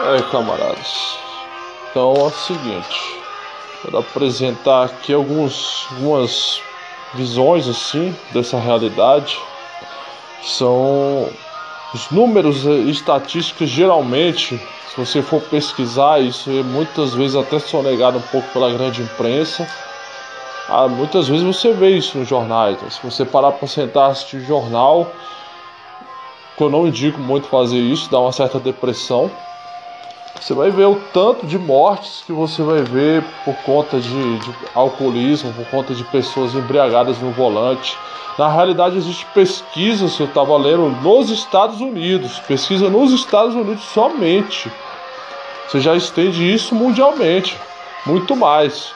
É, camaradas. Então é o seguinte, quero apresentar aqui alguns, algumas visões assim dessa realidade. São os números e estatísticas geralmente, se você for pesquisar, isso é muitas vezes até sonegado um pouco pela grande imprensa. Ah, muitas vezes você vê isso nos jornais. Né? Se você parar para sentar assistir jornal, que eu não indico muito fazer isso, dá uma certa depressão. Você vai ver o tanto de mortes que você vai ver por conta de, de alcoolismo, por conta de pessoas embriagadas no volante. Na realidade, existe pesquisa, se eu estava lendo, nos Estados Unidos. Pesquisa nos Estados Unidos somente. Você já estende isso mundialmente. Muito mais.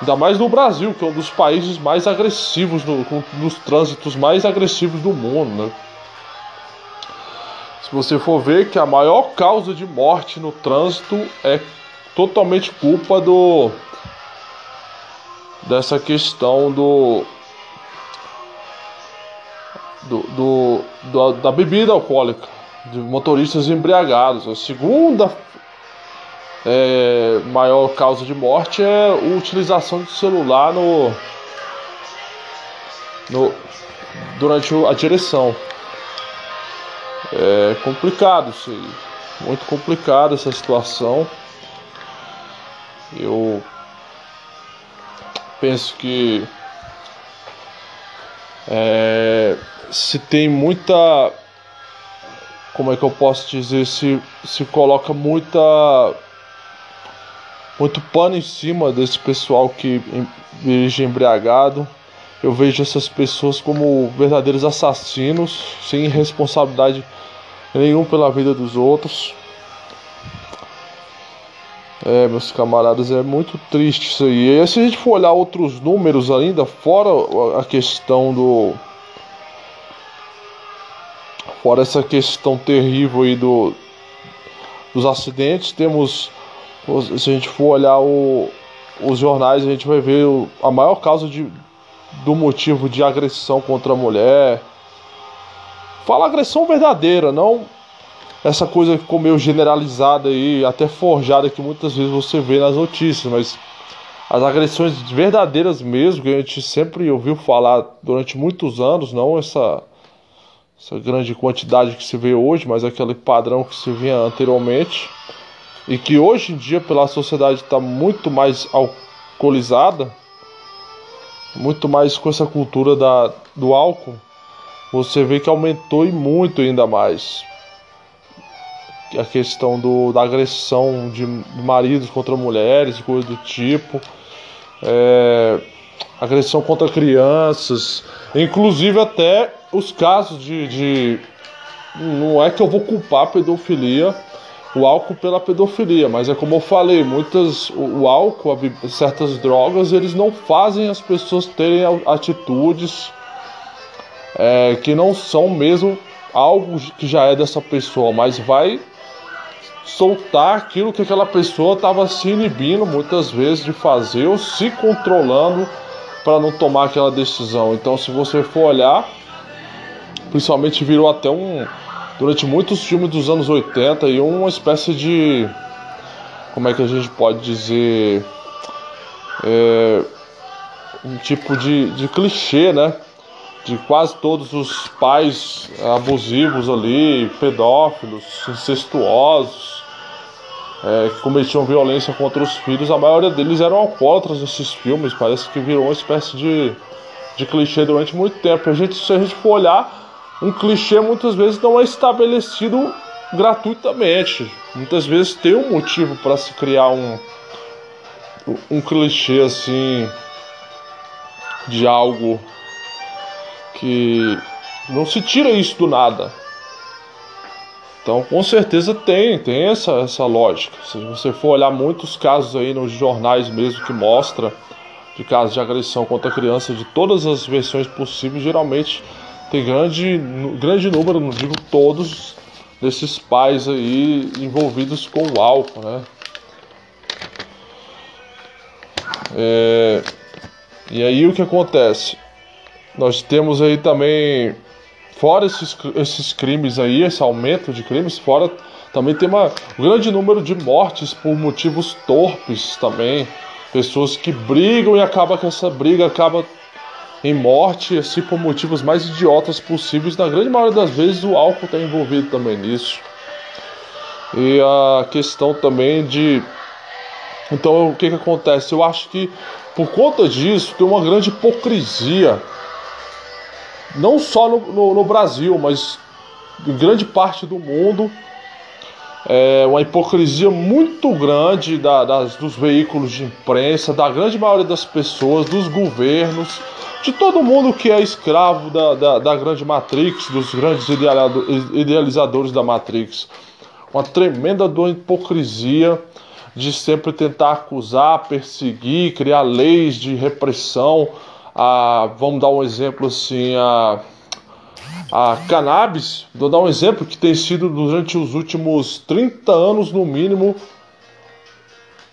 Ainda mais no Brasil, que é um dos países mais agressivos, no, nos trânsitos mais agressivos do mundo. Né? Se você for ver que a maior causa de morte no trânsito é totalmente culpa do dessa questão do do, do, do da bebida alcoólica, de motoristas embriagados. A segunda é, maior causa de morte é a utilização de celular no, no durante a direção. É complicado isso aí. Muito complicado essa situação. Eu penso que é, se tem muita. Como é que eu posso dizer? Se, se coloca muita. Muito pano em cima desse pessoal que dirige embriagado eu vejo essas pessoas como verdadeiros assassinos, sem responsabilidade nenhum pela vida dos outros. É, meus camaradas, é muito triste isso aí. E se a gente for olhar outros números ainda, fora a questão do. Fora essa questão terrível aí do, dos acidentes, temos. Se a gente for olhar o, os jornais, a gente vai ver a maior causa de, do motivo de agressão contra a mulher. Fala agressão verdadeira, não essa coisa que ficou meio generalizada e até forjada que muitas vezes você vê nas notícias, mas as agressões verdadeiras mesmo, que a gente sempre ouviu falar durante muitos anos, não essa, essa grande quantidade que se vê hoje, mas aquele padrão que se via anteriormente, e que hoje em dia pela sociedade está muito mais alcoolizada, muito mais com essa cultura da, do álcool, você vê que aumentou e muito ainda mais. A questão do, da agressão de maridos contra mulheres, coisa do tipo. É, agressão contra crianças, inclusive até os casos de, de. Não é que eu vou culpar a pedofilia o álcool pela pedofilia, mas é como eu falei, muitas o, o álcool, certas drogas, eles não fazem as pessoas terem atitudes é, que não são mesmo algo que já é dessa pessoa, mas vai soltar aquilo que aquela pessoa estava se inibindo muitas vezes de fazer ou se controlando para não tomar aquela decisão. Então, se você for olhar, principalmente virou até um durante muitos filmes dos anos 80 e uma espécie de. Como é que a gente pode dizer? É, um tipo de, de clichê, né? De quase todos os pais abusivos ali, pedófilos, incestuosos, é, que cometiam violência contra os filhos, a maioria deles eram alcoólatras nesses filmes. Parece que virou uma espécie de, de clichê durante muito tempo. A gente, se a gente for olhar, um clichê muitas vezes não é estabelecido gratuitamente. Muitas vezes tem um motivo para se criar um, um clichê assim de algo que não se tira isso do nada. Então, com certeza tem, tem essa, essa lógica. Se você for olhar muitos casos aí nos jornais mesmo que mostra de casos de agressão contra criança de todas as versões possíveis, geralmente tem grande, grande número, não digo todos, desses pais aí envolvidos com o álcool, né? É, e aí o que acontece? Nós temos aí também, fora esses, esses crimes aí, esse aumento de crimes, fora Também tem uma, um grande número de mortes por motivos torpes também. Pessoas que brigam e acaba que essa briga acaba em morte, assim, por motivos mais idiotas possíveis. Na grande maioria das vezes o álcool está envolvido também nisso. E a questão também de. Então o que, que acontece? Eu acho que por conta disso tem uma grande hipocrisia. Não só no, no, no Brasil, mas em grande parte do mundo é uma hipocrisia muito grande da, das, dos veículos de imprensa, da grande maioria das pessoas, dos governos, de todo mundo que é escravo da, da, da grande Matrix, dos grandes idealizadores da Matrix. Uma tremenda hipocrisia de sempre tentar acusar, perseguir, criar leis de repressão. A, vamos dar um exemplo assim, a a cannabis, vou dar um exemplo que tem sido durante os últimos 30 anos no mínimo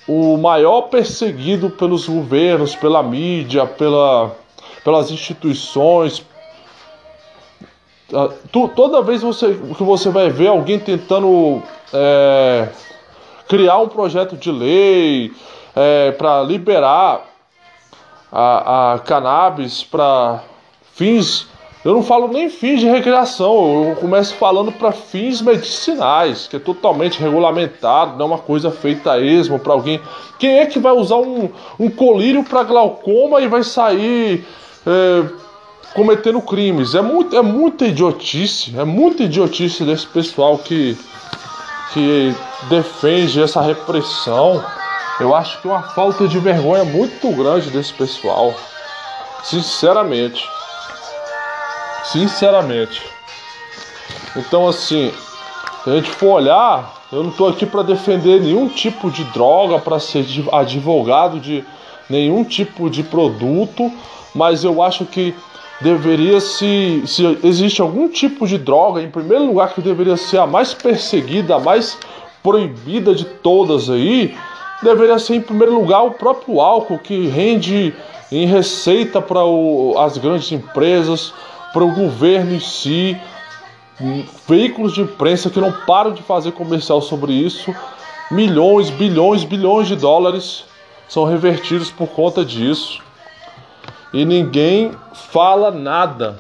o maior perseguido pelos governos, pela mídia, pela, pelas instituições. Ah, toda vez você, que você vai ver alguém tentando é, criar um projeto de lei é, para liberar a, a cannabis para fins eu não falo nem fins de recreação, eu começo falando para fins medicinais, que é totalmente regulamentado, não é uma coisa feita a esmo para alguém. Quem é que vai usar um, um colírio para glaucoma e vai sair é, cometendo crimes? É, muito, é muita idiotice, é muita idiotice desse pessoal que, que defende essa repressão. Eu acho que uma falta de vergonha muito grande desse pessoal, sinceramente. Sinceramente. Então, assim, se a gente for olhar, eu não estou aqui para defender nenhum tipo de droga, para ser advogado de nenhum tipo de produto, mas eu acho que deveria se se existe algum tipo de droga, em primeiro lugar que deveria ser a mais perseguida, a mais proibida de todas aí, deveria ser em primeiro lugar o próprio álcool que rende em receita para as grandes empresas, para o governo em si, veículos de imprensa que não param de fazer comercial sobre isso, milhões, bilhões, bilhões de dólares são revertidos por conta disso. E ninguém fala nada.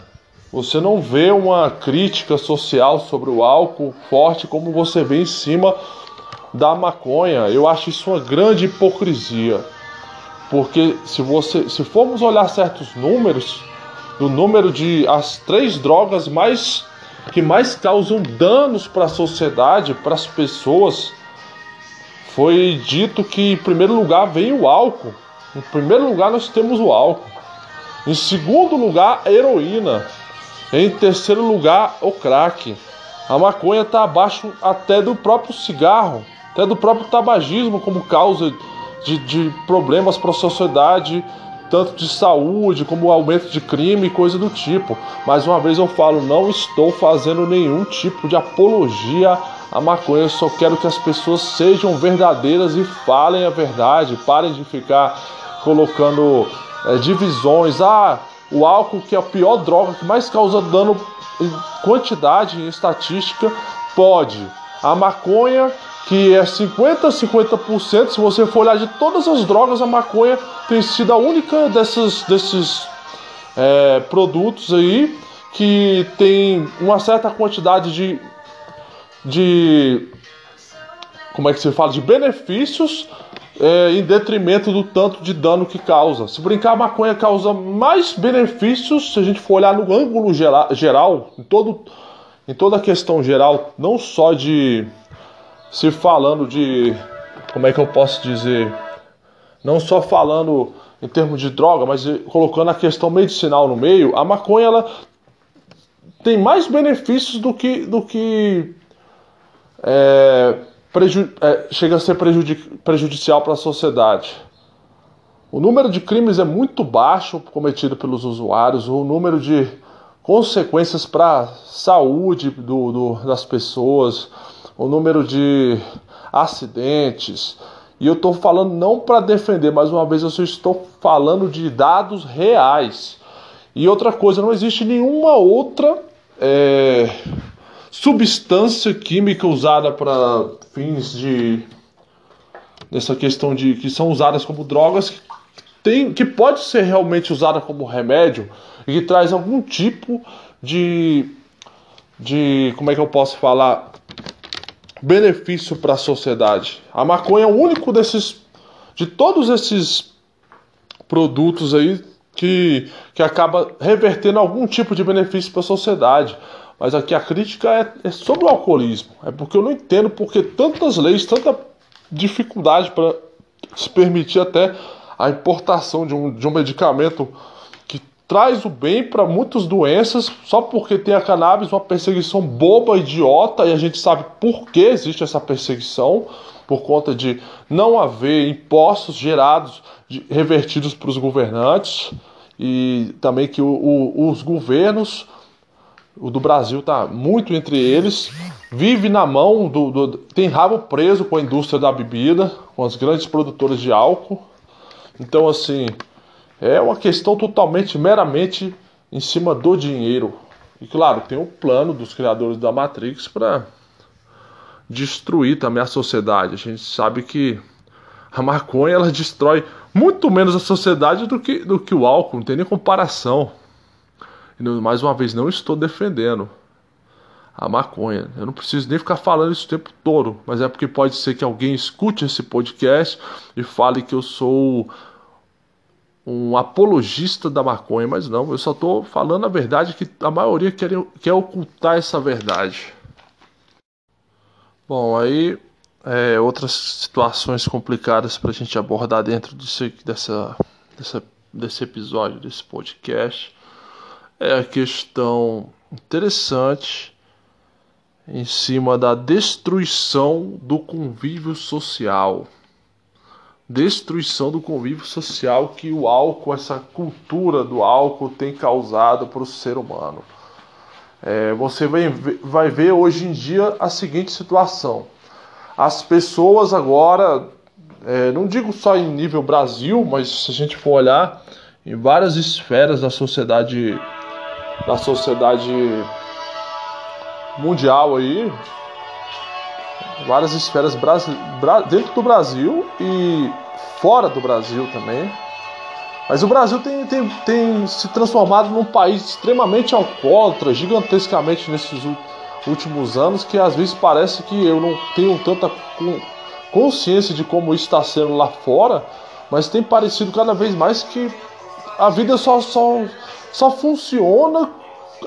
Você não vê uma crítica social sobre o álcool forte como você vê em cima da maconha. Eu acho isso uma grande hipocrisia. Porque se você se formos olhar certos números, do número de as três drogas mais que mais causam danos para a sociedade, para as pessoas, foi dito que em primeiro lugar vem o álcool. Em primeiro lugar nós temos o álcool. Em segundo lugar, a heroína. Em terceiro lugar, o crack. A maconha está abaixo até do próprio cigarro, até do próprio tabagismo como causa de, de problemas para a sociedade tanto de saúde como aumento de crime e coisa do tipo. Mais uma vez eu falo, não estou fazendo nenhum tipo de apologia à maconha, eu só quero que as pessoas sejam verdadeiras e falem a verdade, parem de ficar colocando é, divisões. Ah, o álcool que é a pior droga, que mais causa dano em quantidade, em estatística, pode. A maconha que é 50 a 50%. Se você for olhar de todas as drogas, a maconha tem sido a única dessas, desses é, produtos aí que tem uma certa quantidade de, de como é que se fala de benefícios é, em detrimento do tanto de dano que causa. Se brincar, a maconha causa mais benefícios se a gente for olhar no ângulo geral, geral em, todo, em toda a questão geral, não só de se falando de. Como é que eu posso dizer? Não só falando em termos de droga, mas colocando a questão medicinal no meio, a maconha ela tem mais benefícios do que, do que é, preju, é, chega a ser prejudic, prejudicial para a sociedade. O número de crimes é muito baixo cometido pelos usuários, o número de consequências para a saúde do, do, das pessoas, o número de acidentes. E eu estou falando não para defender, mais uma vez eu estou falando de dados reais. E outra coisa, não existe nenhuma outra é, substância química usada para fins de nessa questão de que são usadas como drogas que, tem, que pode ser realmente usada como remédio e que traz algum tipo de de como é que eu posso falar benefício para a sociedade. A maconha é o único desses de todos esses produtos aí que, que acaba revertendo algum tipo de benefício para a sociedade. Mas aqui a crítica é, é, sobre o alcoolismo. É porque eu não entendo porque tantas leis, tanta dificuldade para se permitir até a importação de um, de um medicamento traz o bem para muitas doenças, só porque tem a cannabis, uma perseguição boba, idiota, e a gente sabe por que existe essa perseguição por conta de não haver impostos gerados, de, revertidos para os governantes e também que o, o, os governos, o do Brasil está muito entre eles, vive na mão do, do, tem rabo preso com a indústria da bebida, com as grandes produtoras de álcool. Então assim é uma questão totalmente meramente em cima do dinheiro. E claro, tem o plano dos criadores da Matrix para destruir também a sociedade. A gente sabe que a maconha ela destrói muito menos a sociedade do que, do que o álcool, não tem nem comparação. E, mais uma vez, não estou defendendo a maconha. Eu não preciso nem ficar falando isso o tempo todo, mas é porque pode ser que alguém escute esse podcast e fale que eu sou um apologista da maconha, mas não, eu só estou falando a verdade que a maioria quer, quer ocultar essa verdade. Bom, aí é, outras situações complicadas para a gente abordar dentro desse, dessa, dessa, desse episódio, desse podcast, é a questão interessante em cima da destruição do convívio social. Destruição do convívio social que o álcool, essa cultura do álcool tem causado para o ser humano. É, você vai, vai ver hoje em dia a seguinte situação: as pessoas agora, é, não digo só em nível Brasil, mas se a gente for olhar em várias esferas da sociedade, da sociedade mundial aí, várias esferas dentro do Brasil e fora do Brasil também mas o Brasil tem, tem, tem se transformado num país extremamente alcoólatra, gigantescamente nesses últimos anos, que às vezes parece que eu não tenho tanta consciência de como isso está sendo lá fora, mas tem parecido cada vez mais que a vida só, só, só funciona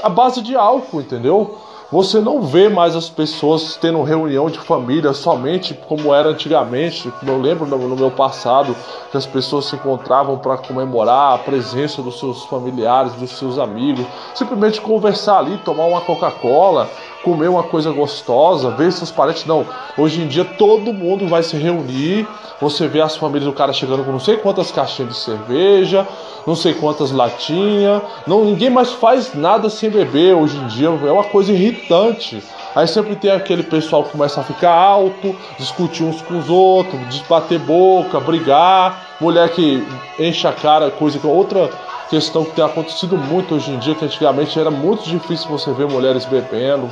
à base de álcool, entendeu? Você não vê mais as pessoas tendo reunião de família somente como era antigamente. Eu lembro no meu passado que as pessoas se encontravam para comemorar a presença dos seus familiares, dos seus amigos, simplesmente conversar ali, tomar uma Coca-Cola, comer uma coisa gostosa, ver seus parentes. Não, hoje em dia todo mundo vai se reunir. Você vê as famílias do cara chegando com não sei quantas caixinhas de cerveja, não sei quantas latinhas. Não, ninguém mais faz nada sem beber hoje em dia. É uma coisa irritante. Aí sempre tem aquele pessoal que começa a ficar alto, discutir uns com os outros, bater boca, brigar, mulher que enche a cara, coisa que outra questão que tem acontecido muito hoje em dia, que antigamente era muito difícil você ver mulheres bebendo.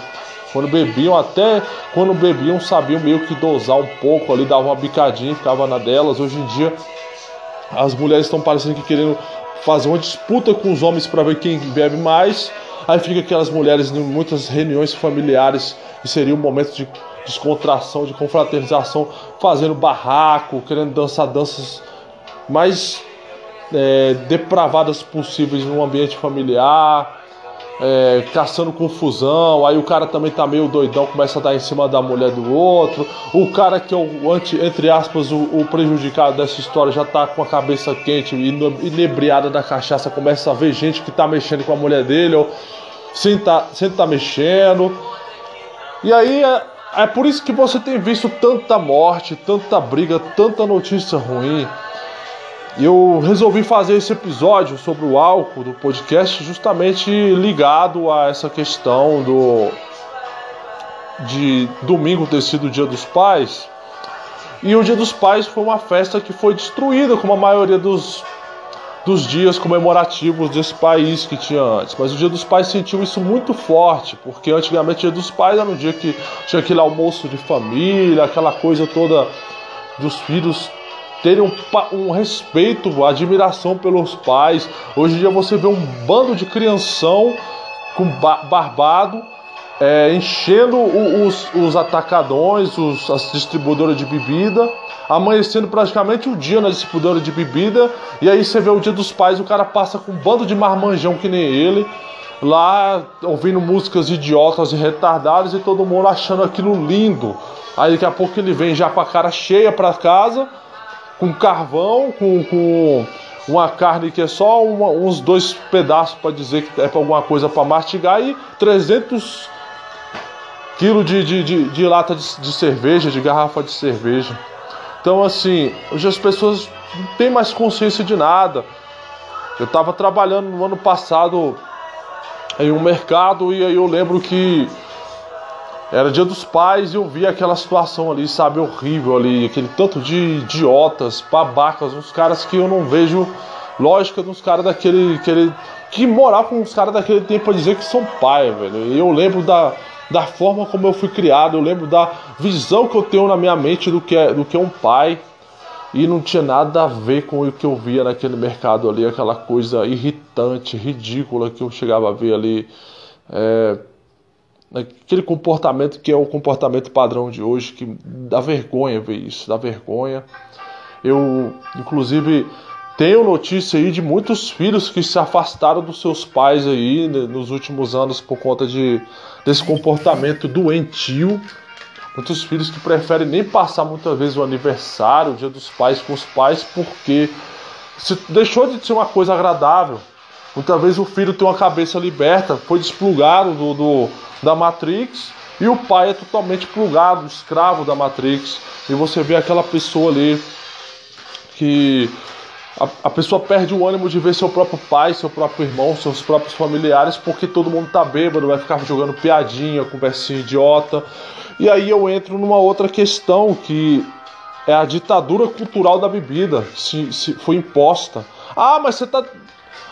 Quando bebiam, até quando bebiam, sabiam meio que dosar um pouco ali, dava uma bicadinha e ficava na delas. Hoje em dia, as mulheres estão parecendo que querendo fazer uma disputa com os homens para ver quem bebe mais. Aí fica aquelas mulheres em muitas reuniões familiares, que seria um momento de descontração, de confraternização, fazendo barraco, querendo dançar danças mais é, depravadas possíveis no ambiente familiar, é, caçando confusão, aí o cara também tá meio doidão, começa a dar em cima da mulher do outro. O cara que é o, anti, entre aspas, o, o prejudicado dessa história já tá com a cabeça quente, inebriada da cachaça, começa a ver gente que tá mexendo com a mulher dele, ou sem tá, sem tá mexendo. E aí é, é por isso que você tem visto tanta morte, tanta briga, tanta notícia ruim. Eu resolvi fazer esse episódio sobre o álcool do podcast justamente ligado a essa questão do de domingo ter sido o Dia dos Pais. E o Dia dos Pais foi uma festa que foi destruída, como a maioria dos dos dias comemorativos desse país que tinha antes. Mas o Dia dos Pais sentiu isso muito forte, porque antigamente o Dia dos Pais era um dia que tinha aquele almoço de família, aquela coisa toda dos filhos terem um, um respeito, admiração pelos pais. Hoje em dia você vê um bando de crianção com barbado é, enchendo os, os atacadões, os, as distribuidoras de bebida amanhecendo praticamente o dia na distribuidora de bebida, e aí você vê o dia dos pais, o cara passa com um bando de marmanjão que nem ele, lá ouvindo músicas idiotas e retardadas e todo mundo achando aquilo lindo. Aí daqui a pouco ele vem já com a cara cheia para casa, com carvão, com, com uma carne que é só uma, uns dois pedaços para dizer que é para alguma coisa para mastigar e 300 quilos de, de, de, de lata de, de cerveja, de garrafa de cerveja. Então, assim, hoje as pessoas não têm mais consciência de nada. Eu estava trabalhando no ano passado em um mercado e aí eu lembro que era dia dos pais e eu vi aquela situação ali, sabe, horrível ali, aquele tanto de idiotas, babacas, uns caras que eu não vejo lógica dos caras daquele, aquele, que morar com os caras daquele tempo pra dizer que são pai, velho. E eu lembro da, da forma como eu fui criado, eu lembro da visão que eu tenho na minha mente do que é, do que é um pai. E não tinha nada a ver com o que eu via naquele mercado ali, aquela coisa irritante, ridícula que eu chegava a ver ali. É, aquele comportamento que é o comportamento padrão de hoje, que dá vergonha ver isso, dá vergonha. Eu, inclusive, tenho notícia aí de muitos filhos que se afastaram dos seus pais aí né, nos últimos anos por conta de, desse comportamento doentio. Muitos filhos que preferem nem passar muitas vezes o aniversário, o dia dos pais com os pais, porque se deixou de ser uma coisa agradável. Muitas vezes o filho tem uma cabeça liberta, foi desplugado do, do, da Matrix, e o pai é totalmente plugado, escravo da Matrix. E você vê aquela pessoa ali que a, a, pessoa perde o ânimo de ver seu próprio pai, seu próprio irmão, seus próprios familiares, porque todo mundo tá bêbado, vai ficar jogando piadinha, conversinha idiota. E aí eu entro numa outra questão que é a ditadura cultural da bebida, se, se foi imposta. Ah, mas você tá.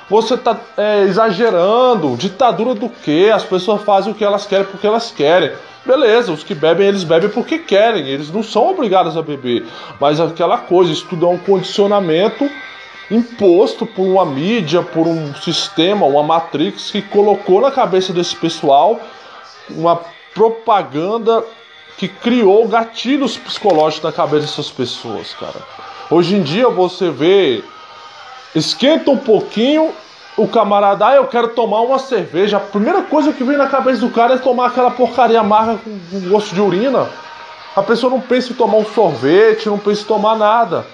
Você tá é, exagerando. Ditadura do quê? As pessoas fazem o que elas querem porque elas querem. Beleza, os que bebem, eles bebem porque querem, eles não são obrigados a beber. Mas aquela coisa, isso tudo é um condicionamento imposto por uma mídia, por um sistema, uma matrix que colocou na cabeça desse pessoal uma propaganda que criou gatilhos psicológicos na cabeça dessas pessoas, cara. Hoje em dia você vê esquenta um pouquinho o camarada, ah, eu quero tomar uma cerveja. A primeira coisa que vem na cabeça do cara é tomar aquela porcaria amarga com gosto de urina. A pessoa não pensa em tomar um sorvete, não pensa em tomar nada.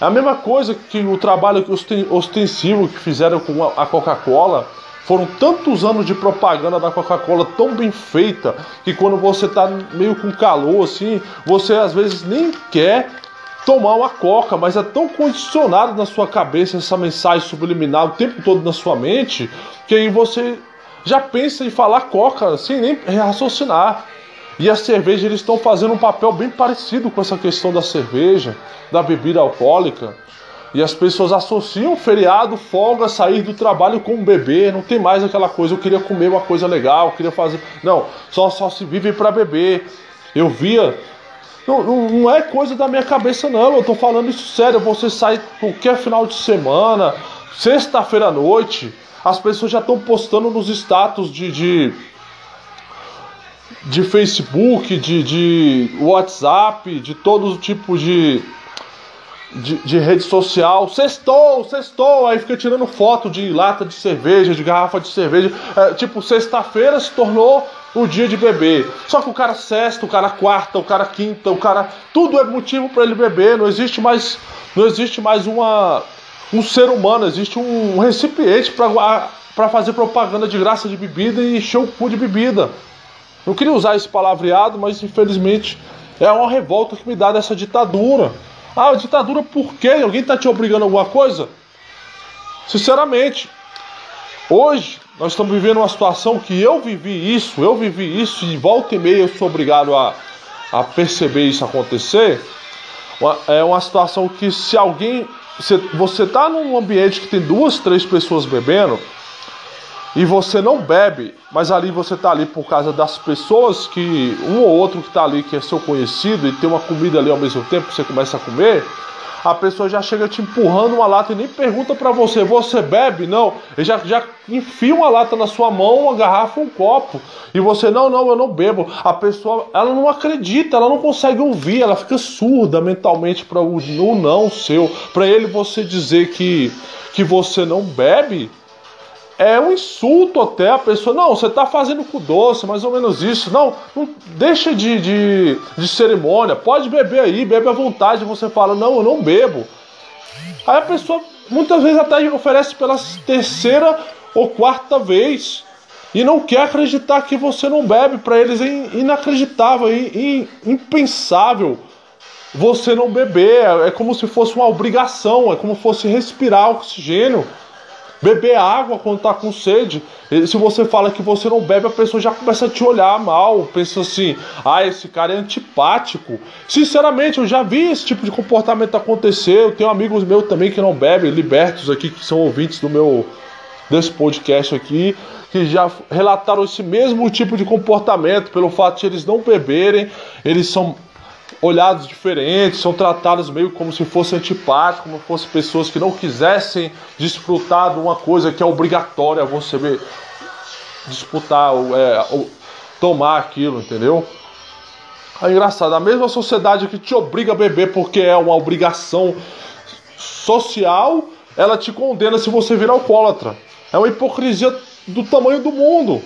É a mesma coisa que o trabalho ostensivo que fizeram com a Coca-Cola. Foram tantos anos de propaganda da Coca-Cola tão bem feita que quando você tá meio com calor assim, você às vezes nem quer tomar uma coca, mas é tão condicionado na sua cabeça essa mensagem subliminar o tempo todo na sua mente que aí você já pensa em falar coca sem nem raciocinar. E a cerveja eles estão fazendo um papel bem parecido com essa questão da cerveja, da bebida alcoólica. E as pessoas associam feriado, folga, sair do trabalho com um bebê. Não tem mais aquela coisa, eu queria comer uma coisa legal, eu queria fazer. Não, só, só se vive para beber. Eu via. Não, não, é coisa da minha cabeça, não. Eu tô falando isso sério. Você sai qualquer final de semana, sexta-feira à noite, as pessoas já estão postando nos status de, de de Facebook, de, de WhatsApp, de todo tipo de, de, de, rede social. Sextou, sextou, aí fica tirando foto de lata de cerveja, de garrafa de cerveja. É, tipo, sexta-feira se tornou o dia de beber. Só que o cara sexta, o cara quarta, o cara quinta, o cara. Tudo é motivo para ele beber. Não existe mais. Não existe mais uma. Um ser humano, existe um recipiente para fazer propaganda de graça de bebida e encher o cu de bebida. Não queria usar esse palavreado, mas infelizmente é uma revolta que me dá dessa ditadura. Ah, ditadura por quê? Alguém está te obrigando a alguma coisa? Sinceramente, hoje nós estamos vivendo uma situação que eu vivi isso, eu vivi isso e volta e meia eu sou obrigado a, a perceber isso acontecer. é uma situação que se alguém você, você tá num ambiente que tem duas, três pessoas bebendo e você não bebe, mas ali você tá ali por causa das pessoas que um ou outro que tá ali que é seu conhecido e tem uma comida ali ao mesmo tempo, você começa a comer, a pessoa já chega te empurrando uma lata e nem pergunta para você, você bebe? Não, ele já, já enfia uma lata na sua mão, uma garrafa, um copo, e você, não, não, eu não bebo. A pessoa, ela não acredita, ela não consegue ouvir, ela fica surda mentalmente para o não seu. Para ele você dizer que, que você não bebe, é um insulto até a pessoa. Não, você está fazendo com doce, mais ou menos isso. Não, não deixa de, de, de, cerimônia. Pode beber aí, bebe à vontade. Você fala, não, eu não bebo. Aí a pessoa muitas vezes até oferece pela terceira ou quarta vez. E não quer acreditar que você não bebe. Para eles é inacreditável, é impensável você não beber. É como se fosse uma obrigação, é como se fosse respirar oxigênio. Beber água quando tá com sede. Se você fala que você não bebe, a pessoa já começa a te olhar mal. Pensa assim: ah, esse cara é antipático. Sinceramente, eu já vi esse tipo de comportamento acontecer. Eu tenho amigos meus também que não bebem, libertos aqui, que são ouvintes do meu desse podcast aqui, que já relataram esse mesmo tipo de comportamento pelo fato de eles não beberem, eles são olhados diferentes, são tratados meio como se fossem antipáticos, como se fossem pessoas que não quisessem desfrutar de uma coisa que é obrigatória você ver, disputar, é, ou tomar aquilo, entendeu? É engraçado, a mesma sociedade que te obriga a beber porque é uma obrigação social, ela te condena se você vir alcoólatra. É uma hipocrisia do tamanho do mundo.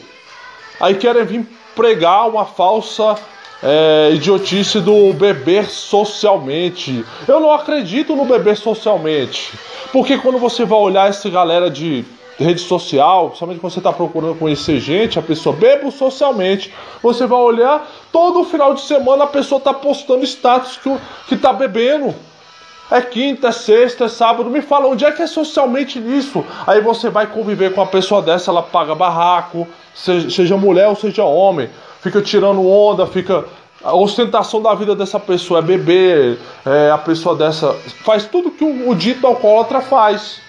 Aí querem vir pregar uma falsa é, idiotice do beber socialmente. Eu não acredito no beber socialmente. Porque quando você vai olhar essa galera de rede social, somente quando você está procurando conhecer gente, a pessoa bebe socialmente. Você vai olhar, todo final de semana a pessoa está postando status que, que tá bebendo. É quinta, é sexta, é sábado. Me fala onde é que é socialmente isso. Aí você vai conviver com uma pessoa dessa, ela paga barraco, seja mulher ou seja homem fica tirando onda, fica. A ostentação da vida dessa pessoa é beber, é, a pessoa dessa faz tudo que o, o dito alcoólatra faz.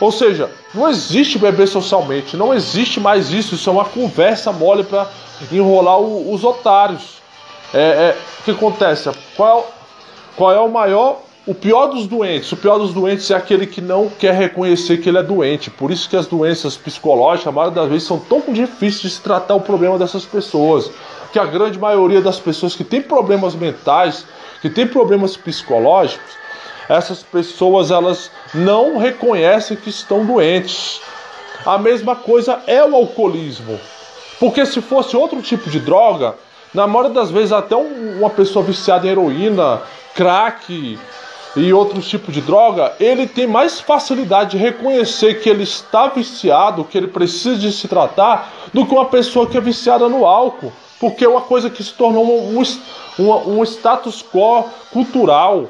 Ou seja, não existe beber socialmente, não existe mais isso, isso é uma conversa mole para enrolar o, os otários. É, é, o que acontece? Qual, qual é o maior o pior dos doentes, o pior dos doentes é aquele que não quer reconhecer que ele é doente. Por isso que as doenças psicológicas, a maioria das vezes, são tão difíceis de se tratar o problema dessas pessoas. Que a grande maioria das pessoas que tem problemas mentais, que tem problemas psicológicos, essas pessoas elas não reconhecem que estão doentes. A mesma coisa é o alcoolismo. Porque se fosse outro tipo de droga, na maioria das vezes até uma pessoa viciada em heroína, crack, e outros tipos de droga, ele tem mais facilidade de reconhecer que ele está viciado, que ele precisa de se tratar, do que uma pessoa que é viciada no álcool. Porque é uma coisa que se tornou um, um, um status quo cultural,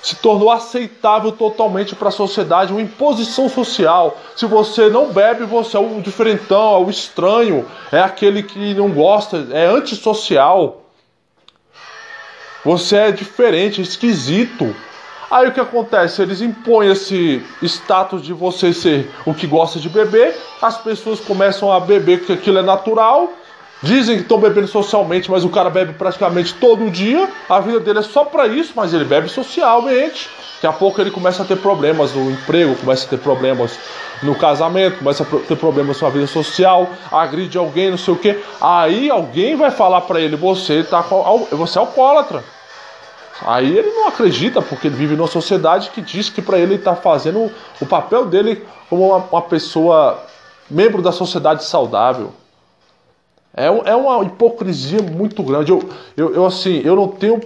se tornou aceitável totalmente para a sociedade, uma imposição social. Se você não bebe, você é o diferentão, é o estranho, é aquele que não gosta, é antissocial. Você é diferente, esquisito. Aí o que acontece? Eles impõem esse status de você ser o que gosta de beber, as pessoas começam a beber porque aquilo é natural, dizem que estão bebendo socialmente, mas o cara bebe praticamente todo dia, a vida dele é só para isso, mas ele bebe socialmente. Daqui a pouco ele começa a ter problemas no emprego, começa a ter problemas no casamento, começa a ter problemas com a vida social, agride alguém, não sei o que. Aí alguém vai falar para ele: você, tá, você é alcoólatra. Aí ele não acredita, porque ele vive numa sociedade que diz que para ele está fazendo o papel dele como uma, uma, pessoa, membro da sociedade saudável. É, é uma hipocrisia muito grande. Eu, eu, eu, assim, eu não tenho.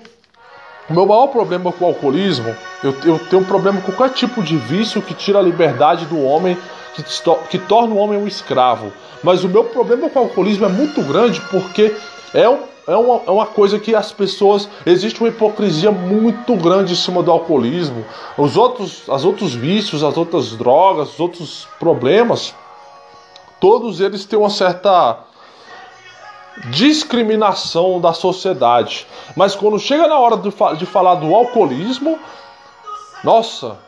O meu maior problema com o alcoolismo, eu, eu tenho um problema com qualquer tipo de vício que tira a liberdade do homem, que, que torna o homem um escravo. Mas o meu problema com o alcoolismo é muito grande porque é um é uma, é uma coisa que as pessoas. Existe uma hipocrisia muito grande em cima do alcoolismo. Os outros, as outros vícios, as outras drogas, os outros problemas, todos eles têm uma certa discriminação da sociedade. Mas quando chega na hora de, de falar do alcoolismo, nossa,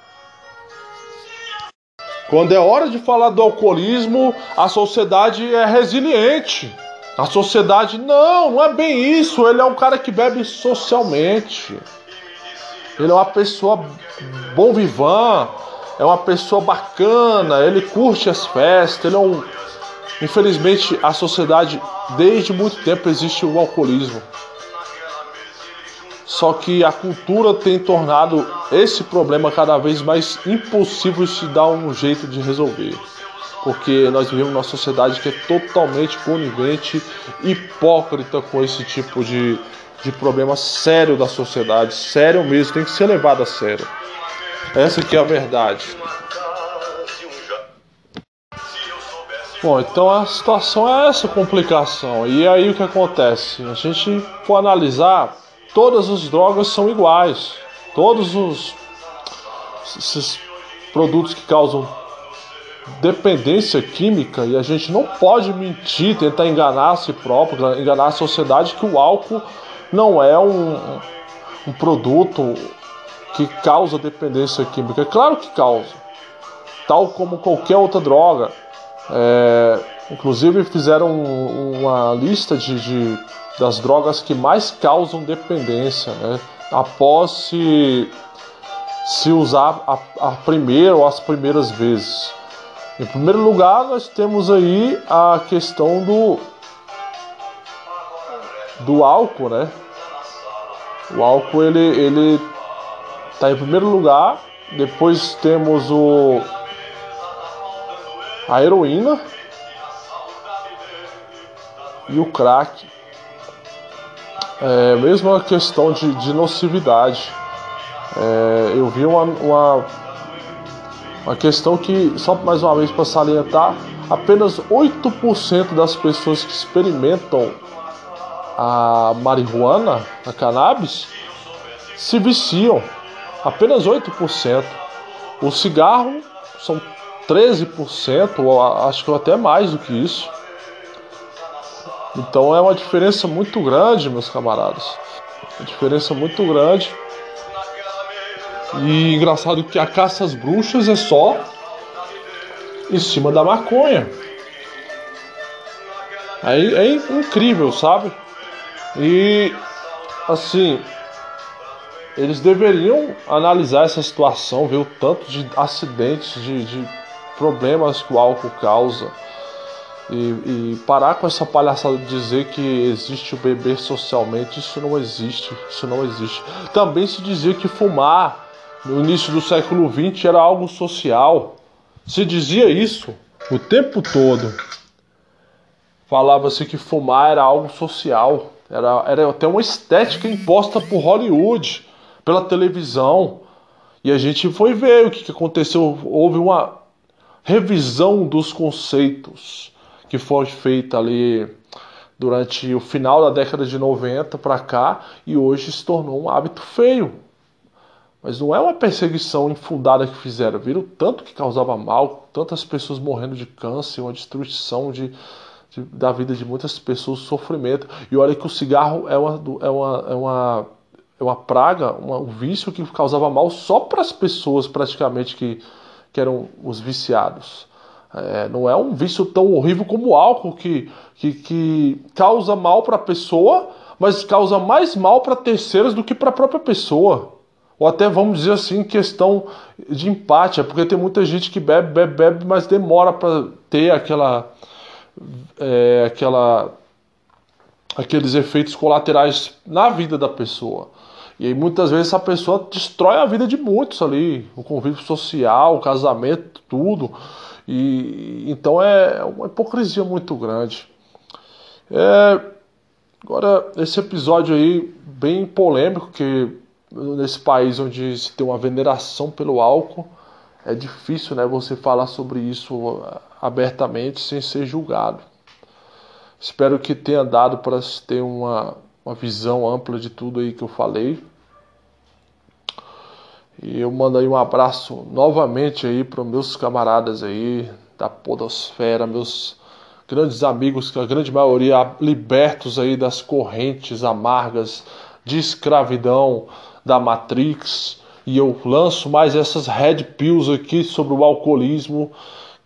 Quando é hora de falar do alcoolismo, a sociedade é resiliente. A sociedade, não, não é bem isso. Ele é um cara que bebe socialmente. Ele é uma pessoa bom vivan, é uma pessoa bacana, ele curte as festas, ele é um. Infelizmente, a sociedade, desde muito tempo, existe o alcoolismo. Só que a cultura tem tornado esse problema cada vez mais impossível de se dar um jeito de resolver. Porque nós vivemos numa sociedade que é totalmente conivente, hipócrita com esse tipo de, de problema sério da sociedade, sério mesmo, tem que ser levado a sério. Essa que é a verdade. Bom, então a situação é essa complicação. E aí o que acontece? A gente for analisar, todas as drogas são iguais. Todos os esses produtos que causam dependência química e a gente não pode mentir, tentar enganar a si próprio, enganar a sociedade que o álcool não é um, um produto que causa dependência química. É claro que causa, tal como qualquer outra droga. É, inclusive fizeram uma lista de, de, das drogas que mais causam dependência, né? após se, se usar a, a primeira ou as primeiras vezes. Em primeiro lugar, nós temos aí a questão do do álcool, né? O álcool ele ele tá em primeiro lugar. Depois temos o a heroína e o crack. É, mesmo a questão de, de nocividade. É, eu vi uma, uma, uma questão que, só mais uma vez para salientar, apenas 8% das pessoas que experimentam a marihuana, a cannabis, se viciam. Apenas 8%. O cigarro são 13%, ou acho que até mais do que isso. Então é uma diferença muito grande, meus camaradas. Uma diferença muito grande. E engraçado que a caça às bruxas é só em cima da maconha. É, é incrível, sabe? E assim, eles deveriam analisar essa situação, ver o tanto de acidentes, de, de problemas que o álcool causa. E, e, parar com essa palhaçada de dizer que existe o beber socialmente, isso não existe, isso não existe. Também se dizia que fumar no início do século XX era algo social. Se dizia isso o tempo todo. Falava-se que fumar era algo social, era, era até uma estética imposta por Hollywood, pela televisão. E a gente foi ver o que, aconteceu. Houve uma revisão dos conceitos que foi feita ali durante o final da década de 90 para cá e hoje se tornou um hábito feio. Mas não é uma perseguição infundada que fizeram. Viram tanto que causava mal, tantas pessoas morrendo de câncer, uma destruição de, de, da vida de muitas pessoas, sofrimento. E olha que o cigarro é uma, é uma, é uma, é uma praga, uma, um vício que causava mal só para as pessoas praticamente que, que eram os viciados. É, não é um vício tão horrível como o álcool, que, que, que causa mal para a pessoa, mas causa mais mal para terceiros do que para a própria pessoa. Ou até vamos dizer assim, questão de empate, é porque tem muita gente que bebe, bebe, bebe, mas demora para ter aquela, é, aquela, aqueles efeitos colaterais na vida da pessoa. E aí muitas vezes essa pessoa destrói a vida de muitos ali, o convívio social, o casamento, tudo. E então é uma hipocrisia muito grande. É, agora esse episódio aí bem polêmico que nesse país onde se tem uma veneração pelo álcool, é difícil, né, você falar sobre isso abertamente sem ser julgado. Espero que tenha dado para ter uma, uma visão ampla de tudo aí que eu falei. E eu mando aí um abraço novamente aí para meus camaradas aí da podosfera, meus grandes amigos, que a grande maioria libertos aí das correntes amargas de escravidão da Matrix e eu lanço mais essas red pills aqui sobre o alcoolismo,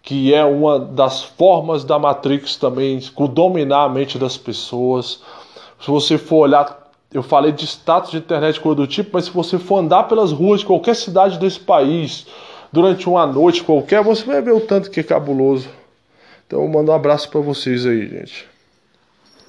que é uma das formas da Matrix também dominar a mente das pessoas. Se você for olhar, eu falei de status de internet, coisa do tipo, mas se você for andar pelas ruas de qualquer cidade desse país durante uma noite qualquer, você vai ver o tanto que é cabuloso. Então eu mando um abraço para vocês aí, gente.